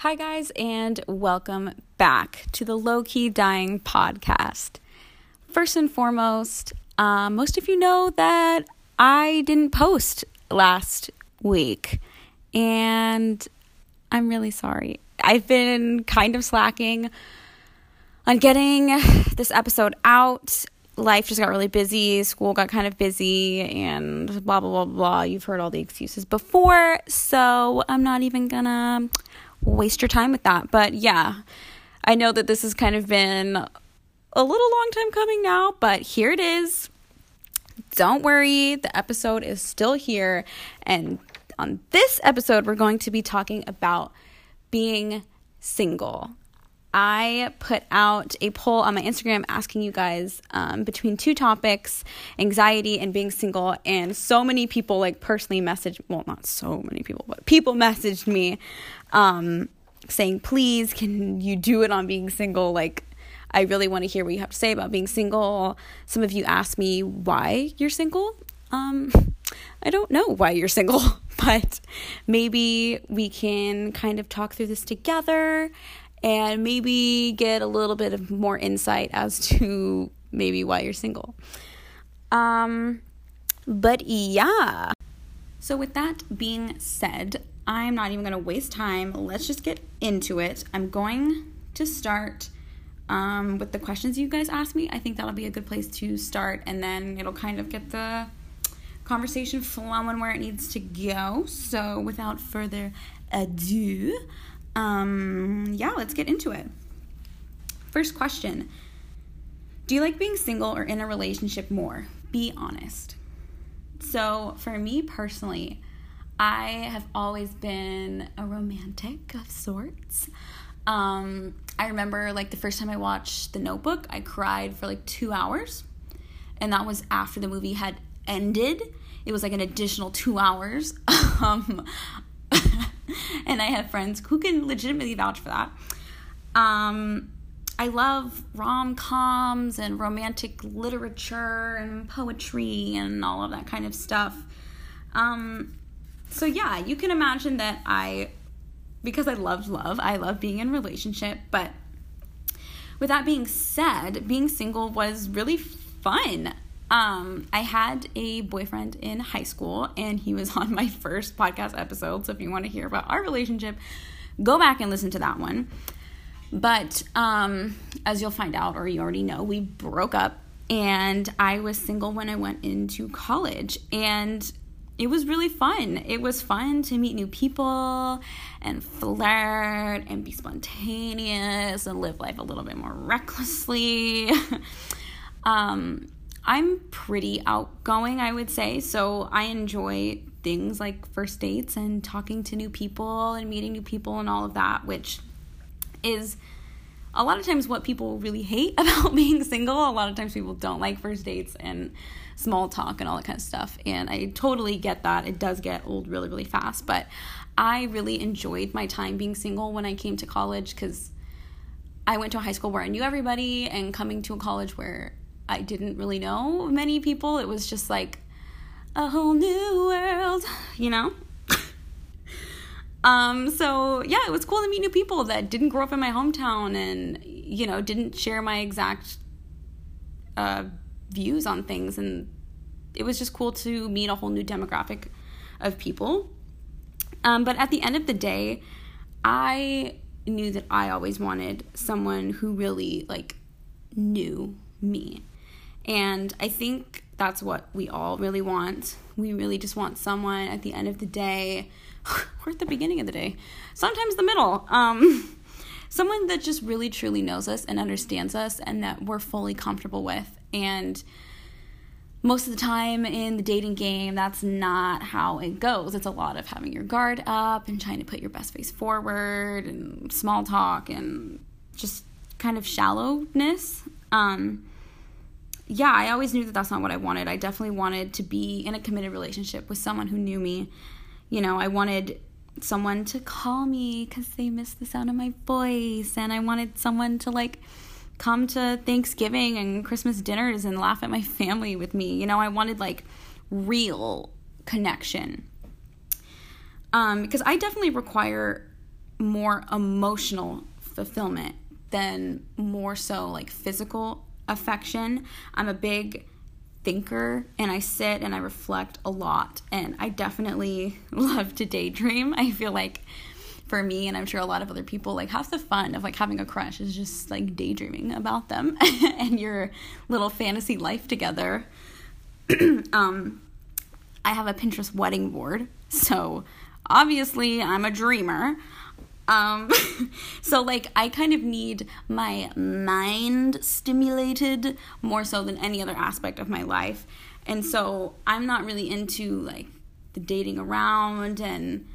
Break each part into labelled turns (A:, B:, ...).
A: Hi, guys, and welcome back to the Low Key Dying podcast. First and foremost, uh, most of you know that I didn't post last week, and I'm really sorry. I've been kind of slacking on getting this episode out. Life just got really busy, school got kind of busy, and blah, blah, blah, blah. You've heard all the excuses before, so I'm not even gonna waste your time with that. But yeah, I know that this has kind of been a little long time coming now, but here it is. Don't worry, the episode is still here. And on this episode, we're going to be talking about being single. I put out a poll on my Instagram asking you guys um, between two topics anxiety and being single. And so many people, like, personally messaged well, not so many people, but people messaged me um, saying, please, can you do it on being single? Like, I really want to hear what you have to say about being single. Some of you asked me why you're single. Um, I don't know why you're single, but maybe we can kind of talk through this together and maybe get a little bit of more insight as to maybe why you're single. Um, but yeah. So, with that being said, I'm not even going to waste time. Let's just get into it. I'm going to start um, with the questions you guys asked me. I think that'll be a good place to start, and then it'll kind of get the conversation flowing where it needs to go. So, without further ado, um, yeah, let's get into it. First question Do you like being single or in a relationship more? Be honest. So, for me personally, I have always been a romantic of sorts. Um, I remember like the first time I watched The Notebook, I cried for like two hours, and that was after the movie had ended. It was like an additional two hours. um, and I have friends who can legitimately vouch for that. Um, I love rom coms and romantic literature and poetry and all of that kind of stuff. Um, so, yeah, you can imagine that I, because I loved love, I love being in a relationship. But with that being said, being single was really fun. Um, I had a boyfriend in high school, and he was on my first podcast episode. So if you want to hear about our relationship, go back and listen to that one. But um, as you'll find out, or you already know, we broke up, and I was single when I went into college, and it was really fun. It was fun to meet new people and flirt and be spontaneous and live life a little bit more recklessly. um, I'm pretty outgoing, I would say. So I enjoy things like first dates and talking to new people and meeting new people and all of that, which is a lot of times what people really hate about being single. A lot of times people don't like first dates and small talk and all that kind of stuff. And I totally get that. It does get old really, really fast. But I really enjoyed my time being single when I came to college because I went to a high school where I knew everybody, and coming to a college where I didn't really know many people. It was just like a whole new world, you know? um, so yeah, it was cool to meet new people that didn't grow up in my hometown and, you know, didn't share my exact uh, views on things. And it was just cool to meet a whole new demographic of people. Um, but at the end of the day, I knew that I always wanted someone who really like knew me and I think that's what we all really want. We really just want someone at the end of the day, or at the beginning of the day, sometimes the middle. Um, someone that just really truly knows us and understands us and that we're fully comfortable with. And most of the time in the dating game, that's not how it goes. It's a lot of having your guard up and trying to put your best face forward and small talk and just kind of shallowness. Um, yeah, I always knew that that's not what I wanted. I definitely wanted to be in a committed relationship with someone who knew me. You know, I wanted someone to call me because they miss the sound of my voice, and I wanted someone to like come to Thanksgiving and Christmas dinners and laugh at my family with me. You know, I wanted like real connection. Um, because I definitely require more emotional fulfillment than more so like physical affection. I'm a big thinker and I sit and I reflect a lot and I definitely love to daydream. I feel like for me and I'm sure a lot of other people like half the fun of like having a crush is just like daydreaming about them and your little fantasy life together. um I have a Pinterest wedding board. So obviously I'm a dreamer. Um, so like I kind of need my mind stimulated more so than any other aspect of my life. And so I'm not really into like the dating around and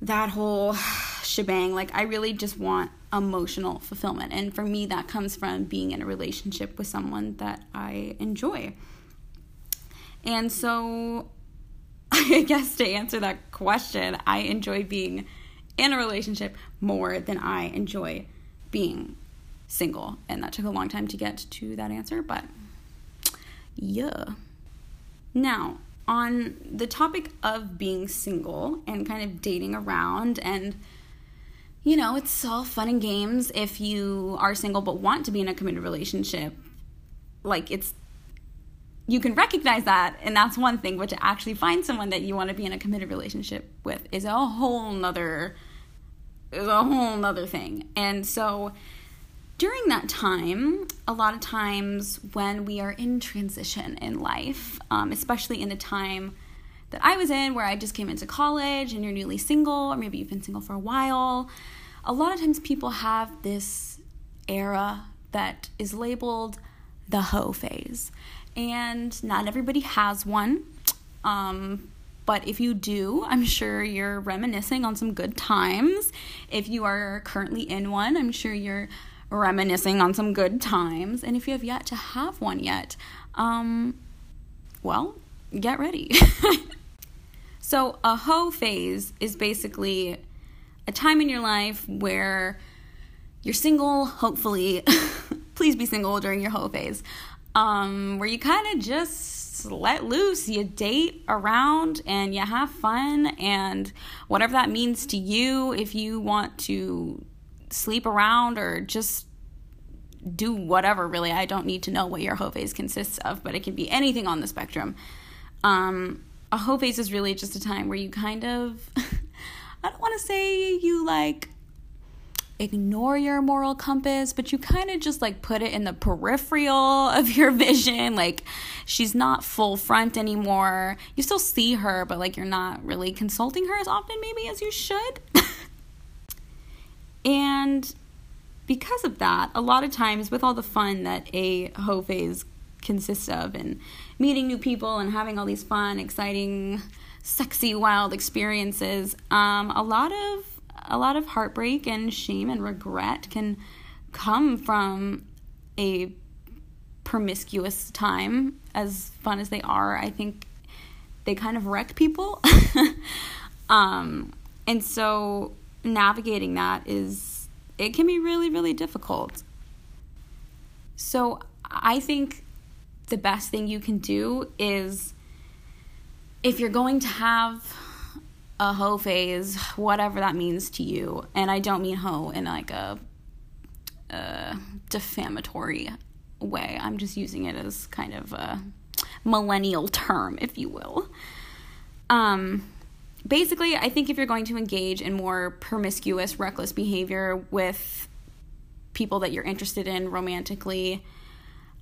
A: that whole shebang. Like I really just want emotional fulfillment. And for me that comes from being in a relationship with someone that I enjoy. And so I guess to answer that question, I enjoy being in a relationship more than I enjoy being single. And that took a long time to get to that answer, but yeah. Now, on the topic of being single and kind of dating around and you know, it's all fun and games if you are single but want to be in a committed relationship. Like it's you can recognize that and that's one thing but to actually find someone that you want to be in a committed relationship with is a whole nother is a whole nother thing and so during that time a lot of times when we are in transition in life um, especially in the time that i was in where i just came into college and you're newly single or maybe you've been single for a while a lot of times people have this era that is labeled the hoe phase and not everybody has one. Um, but if you do, I'm sure you're reminiscing on some good times. If you are currently in one, I'm sure you're reminiscing on some good times. And if you have yet to have one yet, um, well, get ready. so, a hoe phase is basically a time in your life where you're single, hopefully. Please be single during your hoe phase um, where you kind of just let loose. You date around and you have fun, and whatever that means to you, if you want to sleep around or just do whatever, really. I don't need to know what your hoe phase consists of, but it can be anything on the spectrum. Um, a hoe phase is really just a time where you kind of, I don't want to say you like ignore your moral compass, but you kind of just like put it in the peripheral of your vision. Like she's not full front anymore. You still see her, but like you're not really consulting her as often, maybe as you should. and because of that, a lot of times with all the fun that a hoe phase consists of and meeting new people and having all these fun, exciting, sexy, wild experiences, um, a lot of a lot of heartbreak and shame and regret can come from a promiscuous time as fun as they are i think they kind of wreck people. Um, and so navigating that is it can be really really difficult. So i think the best thing you can do is if you're going to have a hoe phase, whatever that means to you. And I don't mean hoe in like a, a defamatory way. I'm just using it as kind of a millennial term, if you will. Um, basically, I think if you're going to engage in more promiscuous, reckless behavior with people that you're interested in romantically,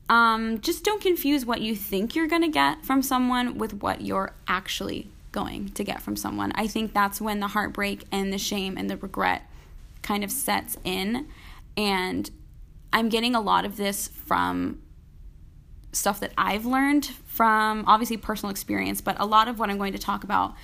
A: um, just don't confuse what you think you're going to get from someone with what you're actually going to get from someone. I think that's when the heartbreak and the shame and the regret kind of sets in. And I'm getting a lot of this from stuff that I've learned from obviously personal experience, but a lot of what I'm going to talk about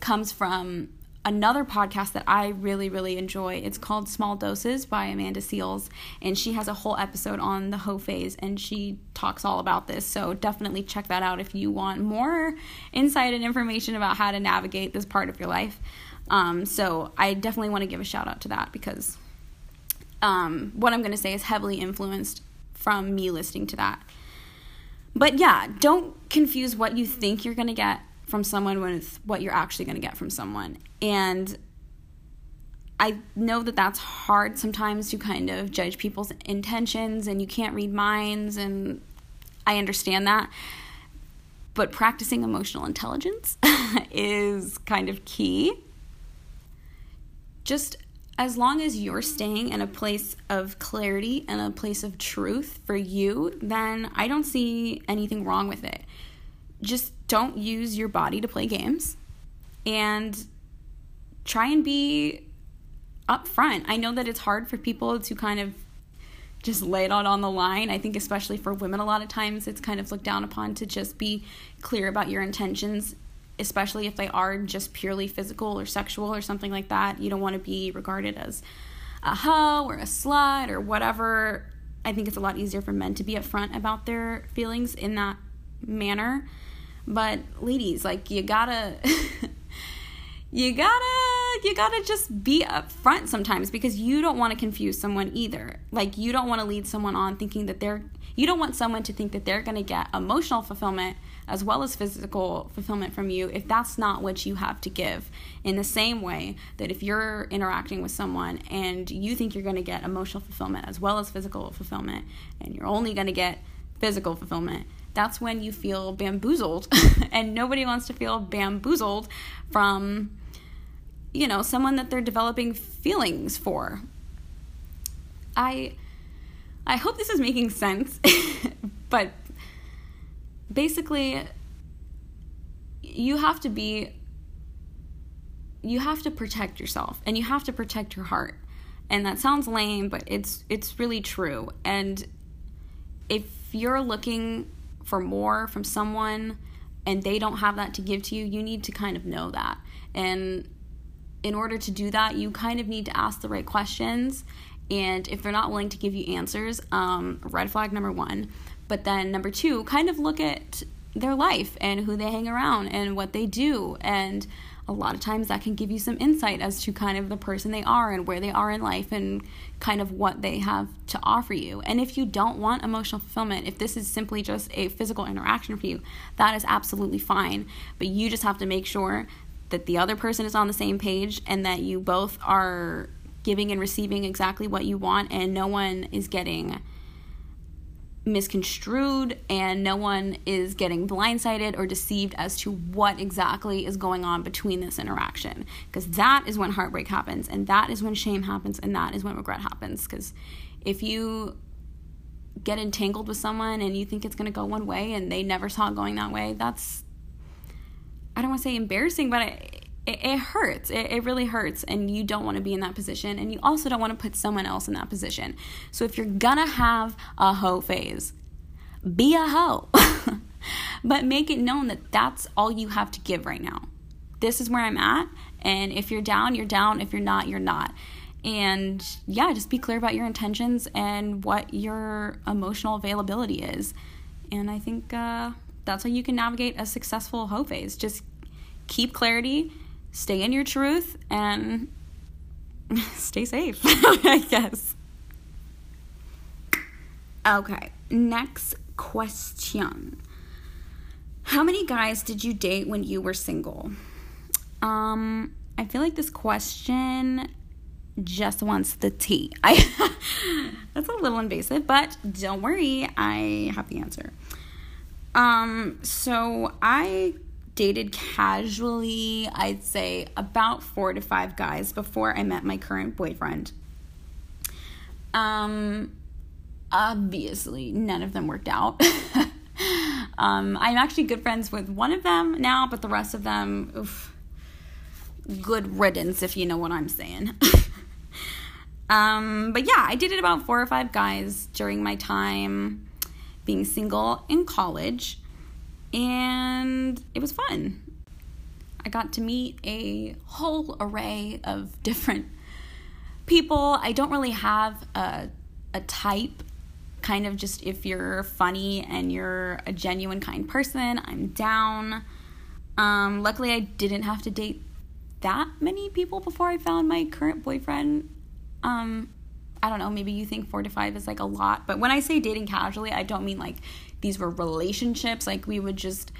A: comes from another podcast that I really, really enjoy. It's called Small Doses by Amanda Seales, and she has a whole episode on the hoe phase, and she talks all about this. So definitely check that out if you want more insight and information about how to navigate this part of your life. Um, so I definitely want to give a shout out to that because um, what I'm going to say is heavily influenced from me listening to that. But yeah, don't confuse what you think you're going to get from someone with what you're actually going to get from someone. And I know that that's hard sometimes to kind of judge people's intentions and you can't read minds, and I understand that. But practicing emotional intelligence is kind of key. Just as long as you're staying in a place of clarity and a place of truth for you, then I don't see anything wrong with it. Just don't use your body to play games and try and be upfront. I know that it's hard for people to kind of just lay it out on the line. I think, especially for women, a lot of times it's kind of looked down upon to just be clear about your intentions, especially if they are just purely physical or sexual or something like that. You don't want to be regarded as a hoe or a slut or whatever. I think it's a lot easier for men to be upfront about their feelings in that manner. But ladies, like you gotta you gotta you gotta just be upfront sometimes because you don't want to confuse someone either. Like you don't want to lead someone on thinking that they're you don't want someone to think that they're going to get emotional fulfillment as well as physical fulfillment from you if that's not what you have to give. In the same way that if you're interacting with someone and you think you're going to get emotional fulfillment as well as physical fulfillment and you're only going to get physical fulfillment that's when you feel bamboozled and nobody wants to feel bamboozled from you know, someone that they're developing feelings for. I I hope this is making sense, but basically you have to be you have to protect yourself and you have to protect your heart. And that sounds lame, but it's it's really true. And if you're looking for more from someone and they don't have that to give to you, you need to kind of know that. And in order to do that, you kind of need to ask the right questions. And if they're not willing to give you answers, um, red flag number one. But then number two, kind of look at their life and who they hang around and what they do. And a lot of times that can give you some insight as to kind of the person they are and where they are in life and kind of what they have to offer you. And if you don't want emotional fulfillment, if this is simply just a physical interaction for you, that is absolutely fine. But you just have to make sure that the other person is on the same page and that you both are giving and receiving exactly what you want and no one is getting misconstrued and no one is getting blindsided or deceived as to what exactly is going on between this interaction. Because that is when heartbreak happens and that is when shame happens and that is when regret happens. Because if you get entangled with someone and you think it's going to go one way and they never saw it going that way that's I don't want to say embarrassing, but it, it, it hurts. It, it really hurts. And you don't want to be in that position. And you also don't want to put someone else in that position. So if you're going to have a hoe phase, be a hoe. but make it known that that's all you have to give right now. This is where I'm at. And if you're down, you're down. If you're not, you're not. And yeah, just be clear about your intentions and what your emotional availability is. And I think uh, that's how you can navigate a successful hoe phase. Just keep clarity, stay in your truth, and stay safe, I guess. Okay, next question. How many guys did you date when you were single? Um, I feel like this question just wants the tea. I that's a little invasive, but don't worry, I have the answer. Um, so I dated casually, I'd say about four to five guys before I met my current boyfriend. Um, obviously, none of them worked out. um, I'm actually good friends with one of them now, but the rest of them, oof, good riddance, if you know what I'm saying. um, but yeah, I dated about four or five guys during my time being single in college, and it was fun. I got to meet a whole array of different people. I don't really have a, a type, kind of just if you're funny and you're a genuine, kind person, I'm down. Um, luckily, I didn't have to date that many people before I found my current boyfriend. Um, I don't know, maybe you think four to five is like a lot, but when I say dating casually, I don't mean like these were relationships. Like we would just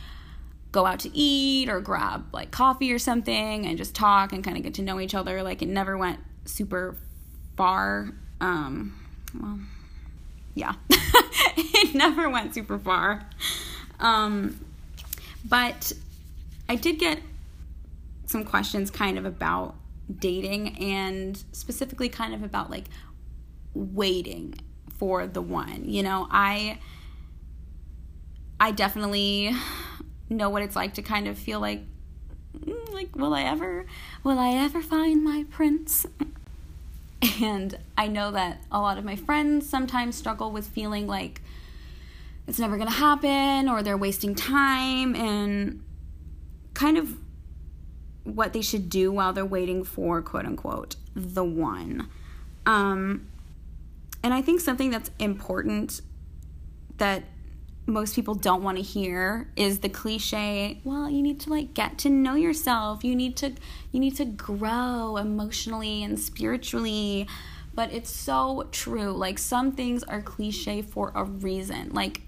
A: go out to eat or grab like coffee or something and just talk and kind of get to know each other. Like it never went super far. Um, well, yeah, it never went super far. Um, but I did get some questions kind of about dating and specifically kind of about like waiting for the one. You know, I I definitely know what it's like to kind of feel like mm, like will I ever will I ever find my prince? And I know that a lot of my friends sometimes struggle with feeling like it's never going to happen or they're wasting time and kind of what they should do while they're waiting for quote unquote the one. Um, and I think something that's important that most people don't want to hear is the cliche well you need to like get to know yourself you need to you need to grow emotionally and spiritually but it's so true like some things are cliche for a reason like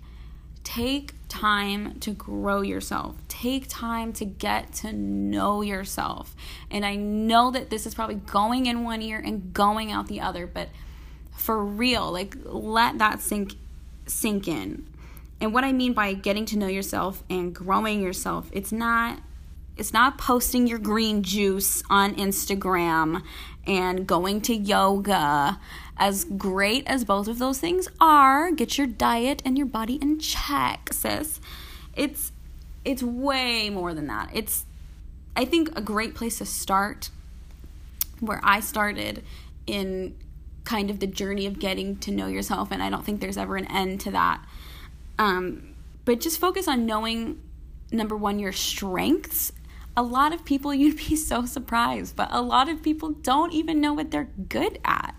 A: take time to grow yourself. Take time to get to know yourself. And I know that this is probably going in one ear and going out the other, but for real, like let that sink sink in. And what I mean by getting to know yourself and growing yourself, it's not it's not posting your green juice on Instagram and going to yoga. As great as both of those things are, get your diet and your body in check, sis. It's it's way more than that. It's I think a great place to start where I started in kind of the journey of getting to know yourself and I don't think there's ever an end to that. Um, but just focus on knowing number one your strengths a lot of people, you'd be so surprised, but a lot of people don't even know what they're good at.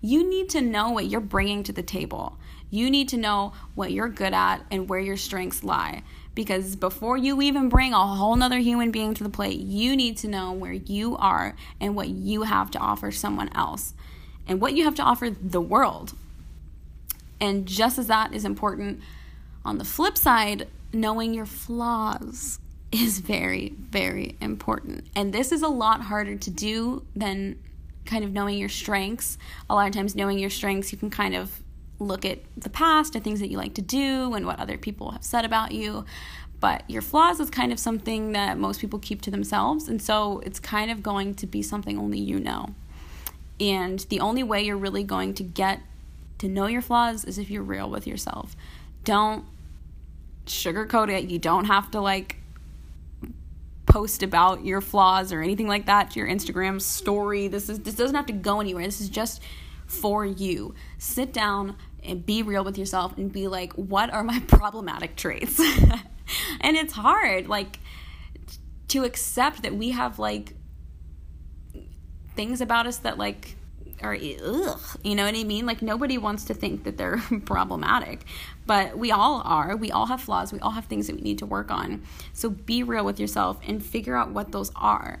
A: You need to know what you're bringing to the table. You need to know what you're good at and where your strengths lie. Because before you even bring a whole nother human being to the plate, you need to know where you are and what you have to offer someone else and what you have to offer the world. And just as that is important, on the flip side, knowing your flaws is very, very important. And this is a lot harder to do than kind of knowing your strengths. A lot of times, knowing your strengths, you can kind of look at the past and things that you like to do and what other people have said about you. But your flaws is kind of something that most people keep to themselves. And so it's kind of going to be something only you know. And the only way you're really going to get to know your flaws is if you're real with yourself. Don't sugarcoat it. You don't have to like post about your flaws or anything like that to your Instagram story. This is this doesn't have to go anywhere. This is just for you. Sit down and be real with yourself and be like, what are my problematic traits? and it's hard like to accept that we have like things about us that like are ugh, you know what I mean? Like nobody wants to think that they're problematic, but we all are. We all have flaws. We all have things that we need to work on. So be real with yourself and figure out what those are.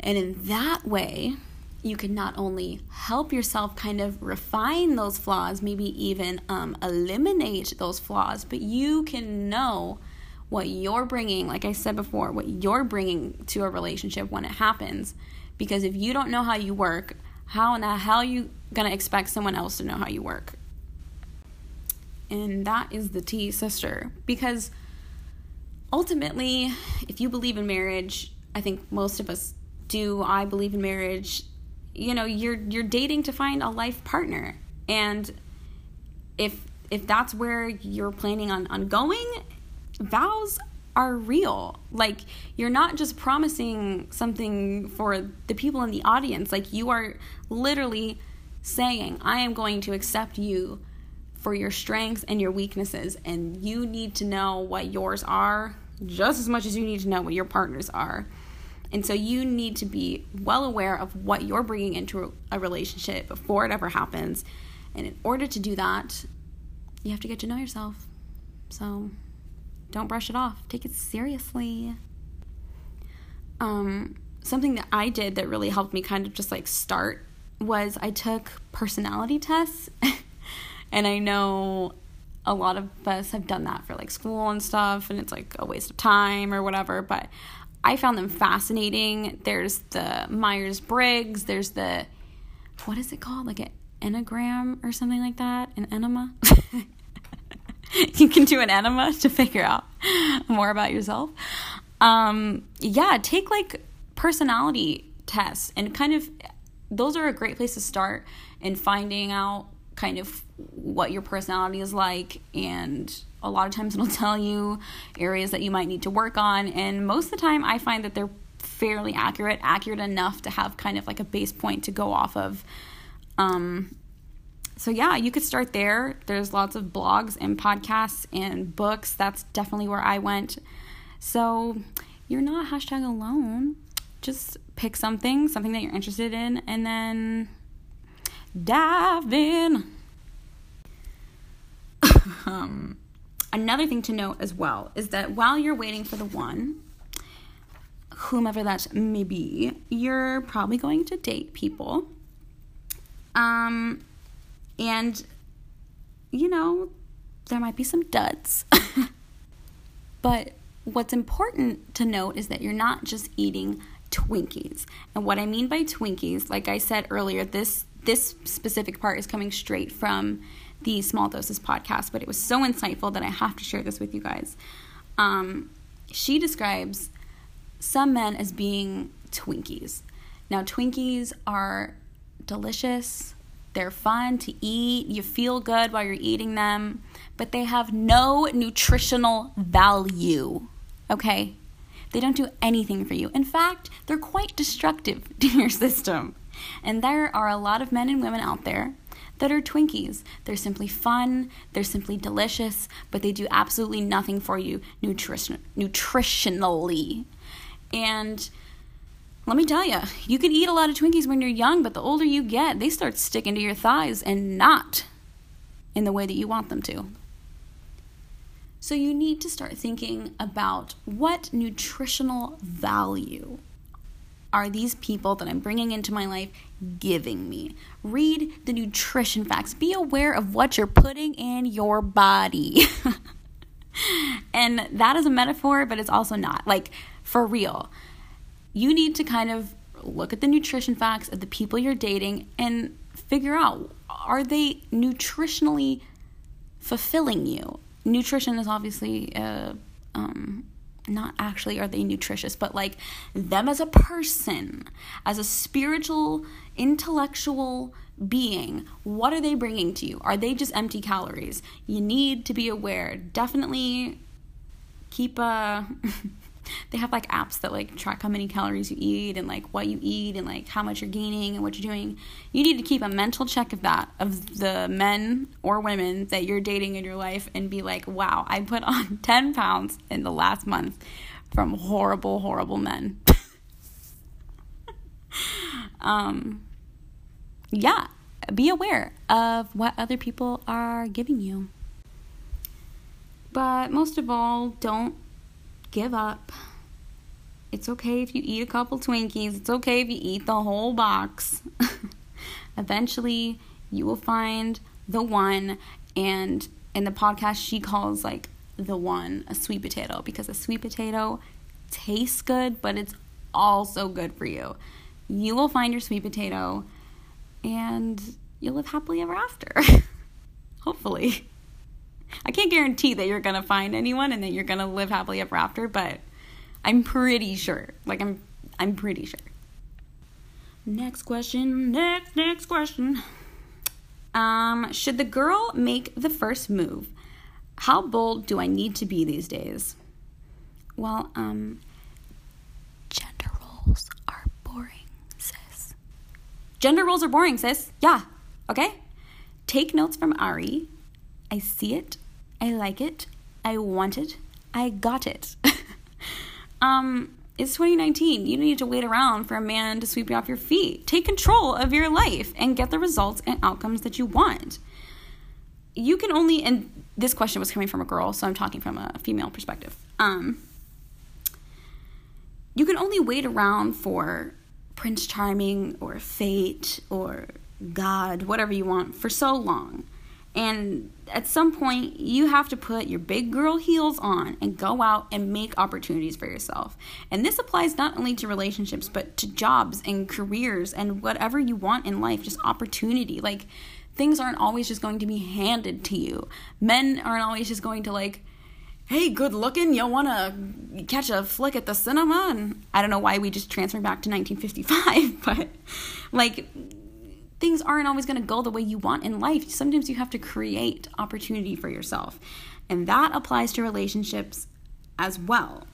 A: And in that way, you can not only help yourself kind of refine those flaws, maybe even um, eliminate those flaws, but you can know what you're bringing, like I said before, what you're bringing to a relationship when it happens. Because if you don't know how you work, how in the hell are you going to expect someone else to know how you work? And that is the T, sister. Because ultimately, if you believe in marriage, I think most of us do. I believe in marriage. You know, you're you're dating to find a life partner. And if if that's where you're planning on, on going, vows are real. Like, you're not just promising something for the people in the audience. Like, you are literally saying, I am going to accept you for your strengths and your weaknesses. And you need to know what yours are just as much as you need to know what your partners are. And so you need to be well aware of what you're bringing into a relationship before it ever happens. And in order to do that, you have to get to know yourself. So don't brush it off. Take it seriously. Um, something that I did that really helped me kind of just like start was I took personality tests. and I know a lot of us have done that for like school and stuff, and it's like a waste of time or whatever. But I found them fascinating. There's the Myers Briggs, there's the, what is it called? Like an enneagram or something like that? An enema? you can do an enema to figure out more about yourself. Um, yeah, take like personality tests and kind of, those are a great place to start in finding out kind of what your personality is like and a lot of times it'll tell you areas that you might need to work on and most of the time i find that they're fairly accurate accurate enough to have kind of like a base point to go off of um, so yeah you could start there. There's lots of blogs and podcasts and books. That's definitely where i went. So you're not hashtag alone. Just pick something something that you're interested in and then dive in. Um, another thing to note as well is that while you're waiting for the one, whomever that may be, you're probably going to date people. Um, and, you know, there might be some duds. but what's important to note is that you're not just eating Twinkies. And what I mean by Twinkies, like I said earlier, this this specific part is coming straight from the Small Doses podcast, but it was so insightful that I have to share this with you guys. Um, she describes some men as being Twinkies. Now, Twinkies are delicious, they're fun to eat, you feel good while you're eating them, but they have no nutritional value. Okay? They don't do anything for you. In fact, they're quite destructive to your system. And there are a lot of men and women out there that are Twinkies. They're simply fun, they're simply delicious, but they do absolutely nothing for you nutrition- nutritionally. And let me tell you, you can eat a lot of Twinkies when you're young, but the older you get, they start sticking to your thighs and not in the way that you want them to. So you need to start thinking about what nutritional value are these people that I'm bringing into my life giving me? Read the nutrition facts. Be aware of what you're putting in your body. and that is a metaphor, but it's also not. Like, for real, you need to kind of look at the nutrition facts of the people you're dating and figure out are they nutritionally fulfilling you? Nutrition is obviously a um, not actually are they nutritious, but like them as a person, as a spiritual, intellectual being, what are they bringing to you? Are they just empty calories? You need to be aware. Definitely keep a they have like apps that like track how many calories you eat and like what you eat and like how much you're gaining and what you're doing. You need to keep a mental check of that of the men or women that you're dating in your life and be like, wow, I put on 10 pounds in the last month from horrible, horrible men. um, yeah, be aware of what other people are giving you. But most of all, don't give up. It's okay if you eat a couple Twinkies. It's okay if you eat the whole box. Eventually, you will find the one. And in the podcast, she calls like the one a sweet potato because a sweet potato tastes good, but it's also good for you. You will find your sweet potato and you'll live happily ever after. Hopefully. I can't guarantee that you're going to find anyone and that you're going to live happily ever after, but I'm pretty sure. Like I'm I'm pretty sure. Next question. Next next question. Um should the girl make the first move? How bold do I need to be these days? Well, um gender roles are boring, sis. Gender roles are boring, sis. Yeah. Okay? Take notes from Ari. I see it. I like it. I want it. I got it. um, it's 2019. You don't need to wait around for a man to sweep you off your feet. Take control of your life and get the results and outcomes that you want. You can only, and this question was coming from a girl, so I'm talking from a female perspective. Um, you can only wait around for Prince Charming or fate or God, whatever you want, for so long. And at some point, you have to put your big girl heels on and go out and make opportunities for yourself. And this applies not only to relationships, but to jobs and careers and whatever you want in life, just opportunity. Like, things aren't always just going to be handed to you. Men aren't always just going to, like, hey, good looking, you want to catch a flick at the cinema? And I don't know why we just transferred back to 1955, but like things aren't always going to go the way you want in life. Sometimes you have to create opportunity for yourself. And that applies to relationships as well.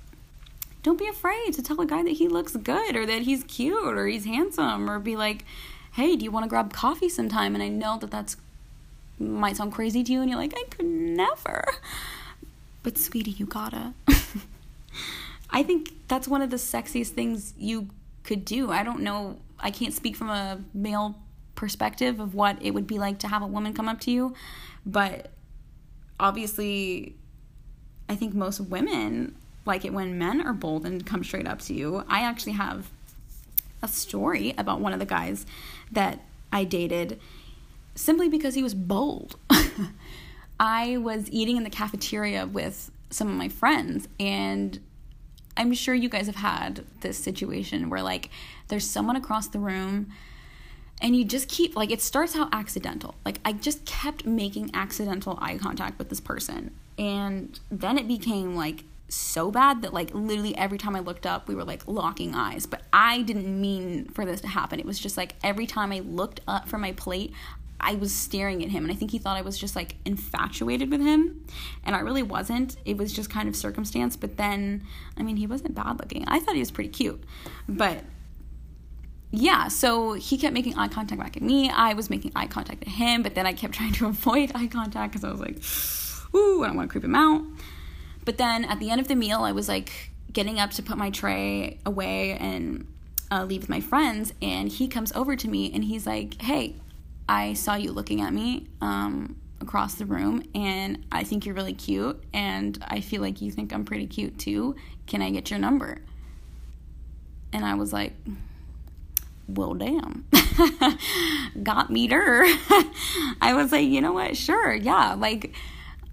A: Don't be afraid to tell a guy that he looks good or that he's cute or he's handsome or be like, "Hey, do you want to grab coffee sometime?" And I know that that's might sound crazy to you and you're like, "I could never." But sweetie, you gotta. I think that's one of the sexiest things you could do. I don't know, I can't speak from a male perspective of what it would be like to have a woman come up to you. But obviously, I think most women like it when men are bold and come straight up to you. I actually have a story about one of the guys that I dated simply because he was bold. I was eating in the cafeteria with some of my friends and I'm sure you guys have had this situation where like there's someone across the room and you just keep like it starts out accidental. Like i just kept making accidental eye contact with this person. And then it became like so bad that like literally every time i looked up we were like locking eyes. But i didn't mean for this to happen. It was just like every time i looked up from my plate i was staring at him. And i think he thought i was just like infatuated with him. And i really wasn't. It was just kind of circumstance. But then i mean he wasn't bad looking. I thought he was pretty cute. But yeah, so he kept making eye contact back at me. I was making eye contact at him, but then I kept trying to avoid eye contact because I was like, ooh, I don't want to creep him out. But then at the end of the meal, I was like getting up to put my tray away and uh, leave with my friends, and he comes over to me and he's like, hey, I saw you looking at me um, across the room, and I think you're really cute, and I feel like you think I'm pretty cute too. Can I get your number? And I was like, well, damn, got me there. I was like, you know what? Sure, yeah. Like,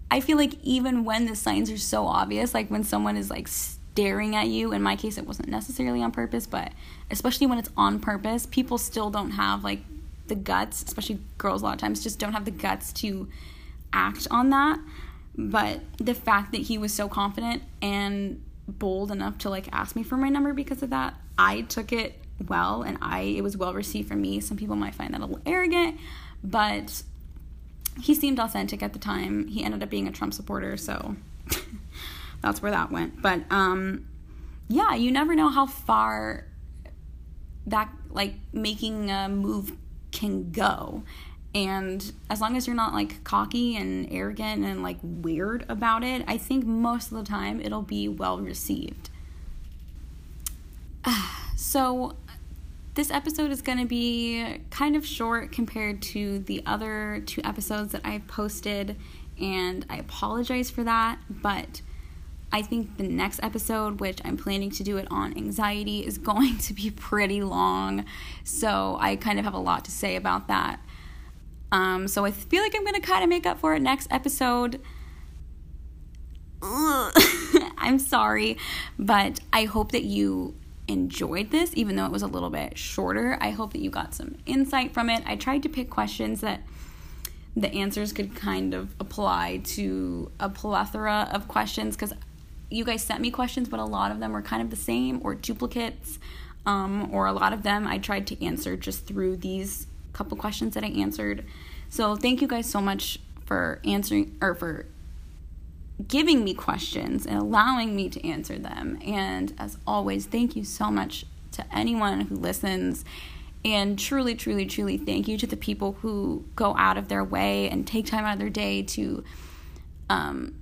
A: I feel like even when the signs are so obvious, like when someone is like staring at you, in my case, it wasn't necessarily on purpose, but especially when it's on purpose, people still don't have like the guts, especially girls a lot of times, just don't have the guts to act on that. But the fact that he was so confident and bold enough to like ask me for my number because of that, I took it well and I it was well received for me. Some people might find that a little arrogant, but he seemed authentic at the time. He ended up being a Trump supporter, so that's where that went. But um yeah, you never know how far that like making a move can go. And as long as you're not like cocky and arrogant and like weird about it, I think most of the time it'll be well received. so this episode is going to be kind of short compared to the other two episodes that I've posted, and I apologize for that, but I think the next episode, which I'm planning to do it on anxiety, is going to be pretty long. So I kind of have a lot to say about that. Um, so I feel like I'm going to kind of make up for it next episode. I'm sorry, but I hope that you enjoyed this, even though it was a little bit shorter. I hope that you got some insight from it. I tried to pick questions that the answers could kind of apply to a plethora of questions because you guys sent me questions, but a lot of them were kind of the same or duplicates, um, or a lot of them I tried to answer just through these couple questions that I answered. So thank you guys so much for answering or for giving me questions and allowing me to answer them. And as always, thank you so much to anyone who listens. And truly, truly, truly thank you to the people who go out of their way and take time out of their day to um,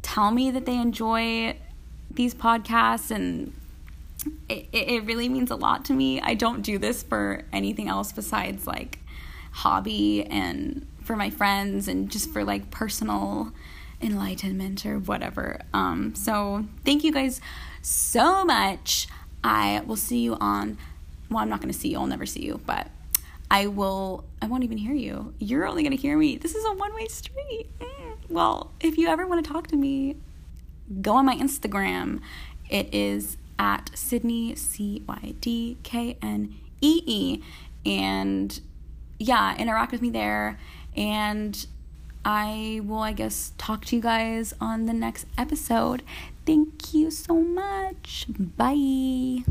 A: tell me that they enjoy these podcasts. And it, it really means a lot to me. I don't do this for anything else besides like hobby and for my friends and just for like personal enlightenment or whatever. Um, so thank you guys so much. I will see you on, well, I'm not going to see you, I'll never see you, but I will, I won't even hear you. You're only going to hear me. This is a one way street. Mm. Well, if you ever want to talk to me, go on my Instagram. It is at Sydney C Y D K N E E. And yeah, interact with me there. And I will, I guess, talk to you guys on the next episode. Thank you so much. Bye.